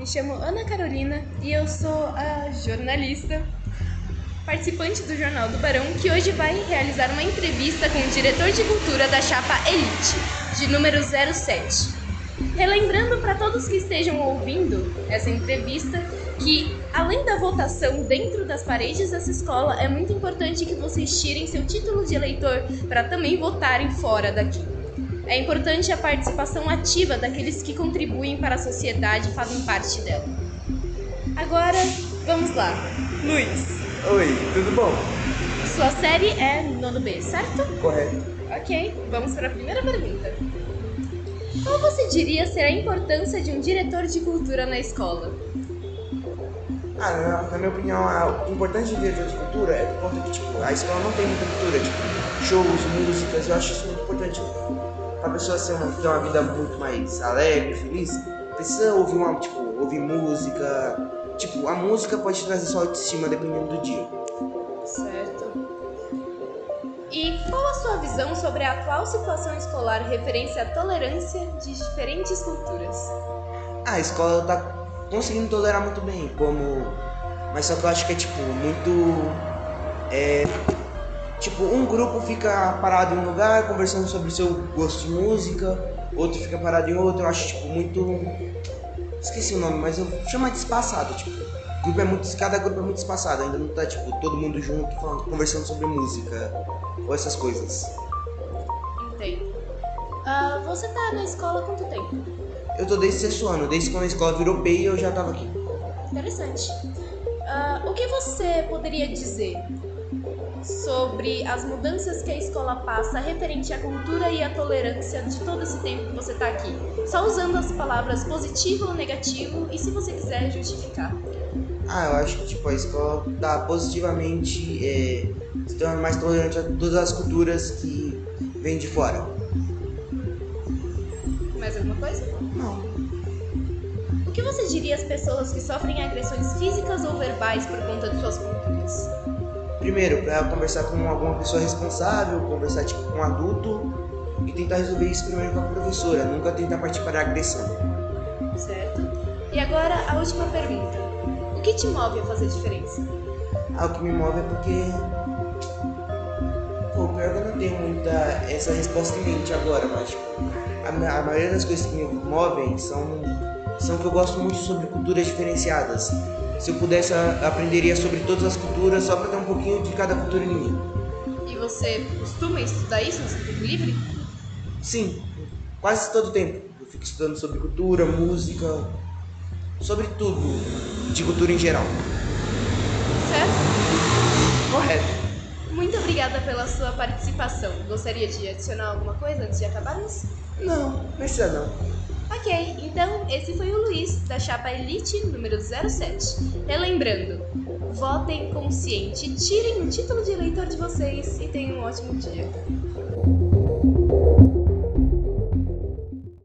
me chamo Ana Carolina e eu sou a jornalista participante do Jornal do Barão que hoje vai realizar uma entrevista com o diretor de cultura da chapa Elite, de número 07. Relembrando para todos que estejam ouvindo essa entrevista que, além da votação dentro das paredes dessa escola, é muito importante que vocês tirem seu título de eleitor para também votarem fora daqui. É importante a participação ativa daqueles que contribuem para a sociedade e fazem parte dela. Agora, vamos lá. Luiz, Oi, tudo bom? sua série é nono B, certo? Correto. Ok, vamos para a primeira pergunta. Qual você diria ser a importância de um diretor de cultura na escola? Ah, na, na minha opinião, a- o importante de diretor de cultura é por conta que tipo, a escola não tem muita cultura, tipo, shows, músicas, eu acho isso muito importante. Pra pessoa ser uma, ter uma vida muito mais alegre, feliz, precisa ouvir uma, tipo, ouvir música. Tipo, a música pode trazer sua autoestima dependendo do dia. Certo. E qual a sua visão sobre a atual situação escolar referente à tolerância de diferentes culturas? Ah, a escola tá conseguindo tolerar muito bem, como. Mas só que eu acho que é tipo, muito. É. Tipo, um grupo fica parado em um lugar conversando sobre o seu gosto de música, outro fica parado em outro, eu acho tipo muito. Esqueci o nome, mas eu chamo de espaçado, tipo. Grupo é muito, cada grupo é muito espaçado, ainda não tá tipo todo mundo junto falando- conversando sobre música ou essas coisas. Entendo. Ah, você tá na escola há quanto tempo? Eu tô desde sexto ano, desde quando a escola virou PEI eu já tava aqui. Interessante. Ah, o que você poderia dizer sobre as mudanças que a escola passa referente à cultura e à tolerância de todo esse tempo que você está aqui? Só usando as palavras positivo ou negativo e se você quiser justificar. Ah, eu acho que tipo, a escola tá positivamente é, se tornando mais tolerante a todas as culturas que vêm de fora. Mais alguma coisa? Não. O que você diria às pessoas que sofrem agressões físicas ou verbais por conta de suas culturas? Primeiro, para conversar com alguma pessoa responsável, conversar tipo, com um adulto e tentar resolver isso primeiro com a professora, nunca tentar partir para a agressão. Certo? E agora a última pergunta. O que te move a fazer diferença? Ah, o que me move é porque. Pô, pior que eu não tenho muita essa resposta em mente agora, mas tipo, a, a maioria das coisas que me movem são, são que eu gosto muito sobre culturas diferenciadas. Se eu pudesse, aprenderia sobre todas as culturas só pra ter um pouquinho de cada cultura em mim. E você costuma estudar isso no seu tempo livre? Sim, quase todo tempo. Eu fico estudando sobre cultura, música, sobre tudo de cultura em geral. Certo? Correto. Muito obrigada pela sua participação. Gostaria de adicionar alguma coisa antes de acabarmos? Não, não precisa não. Ok, então esse foi o Luiz, da chapa Elite número 07. Relembrando, votem consciente, tirem o título de eleitor de vocês e tenham um ótimo dia.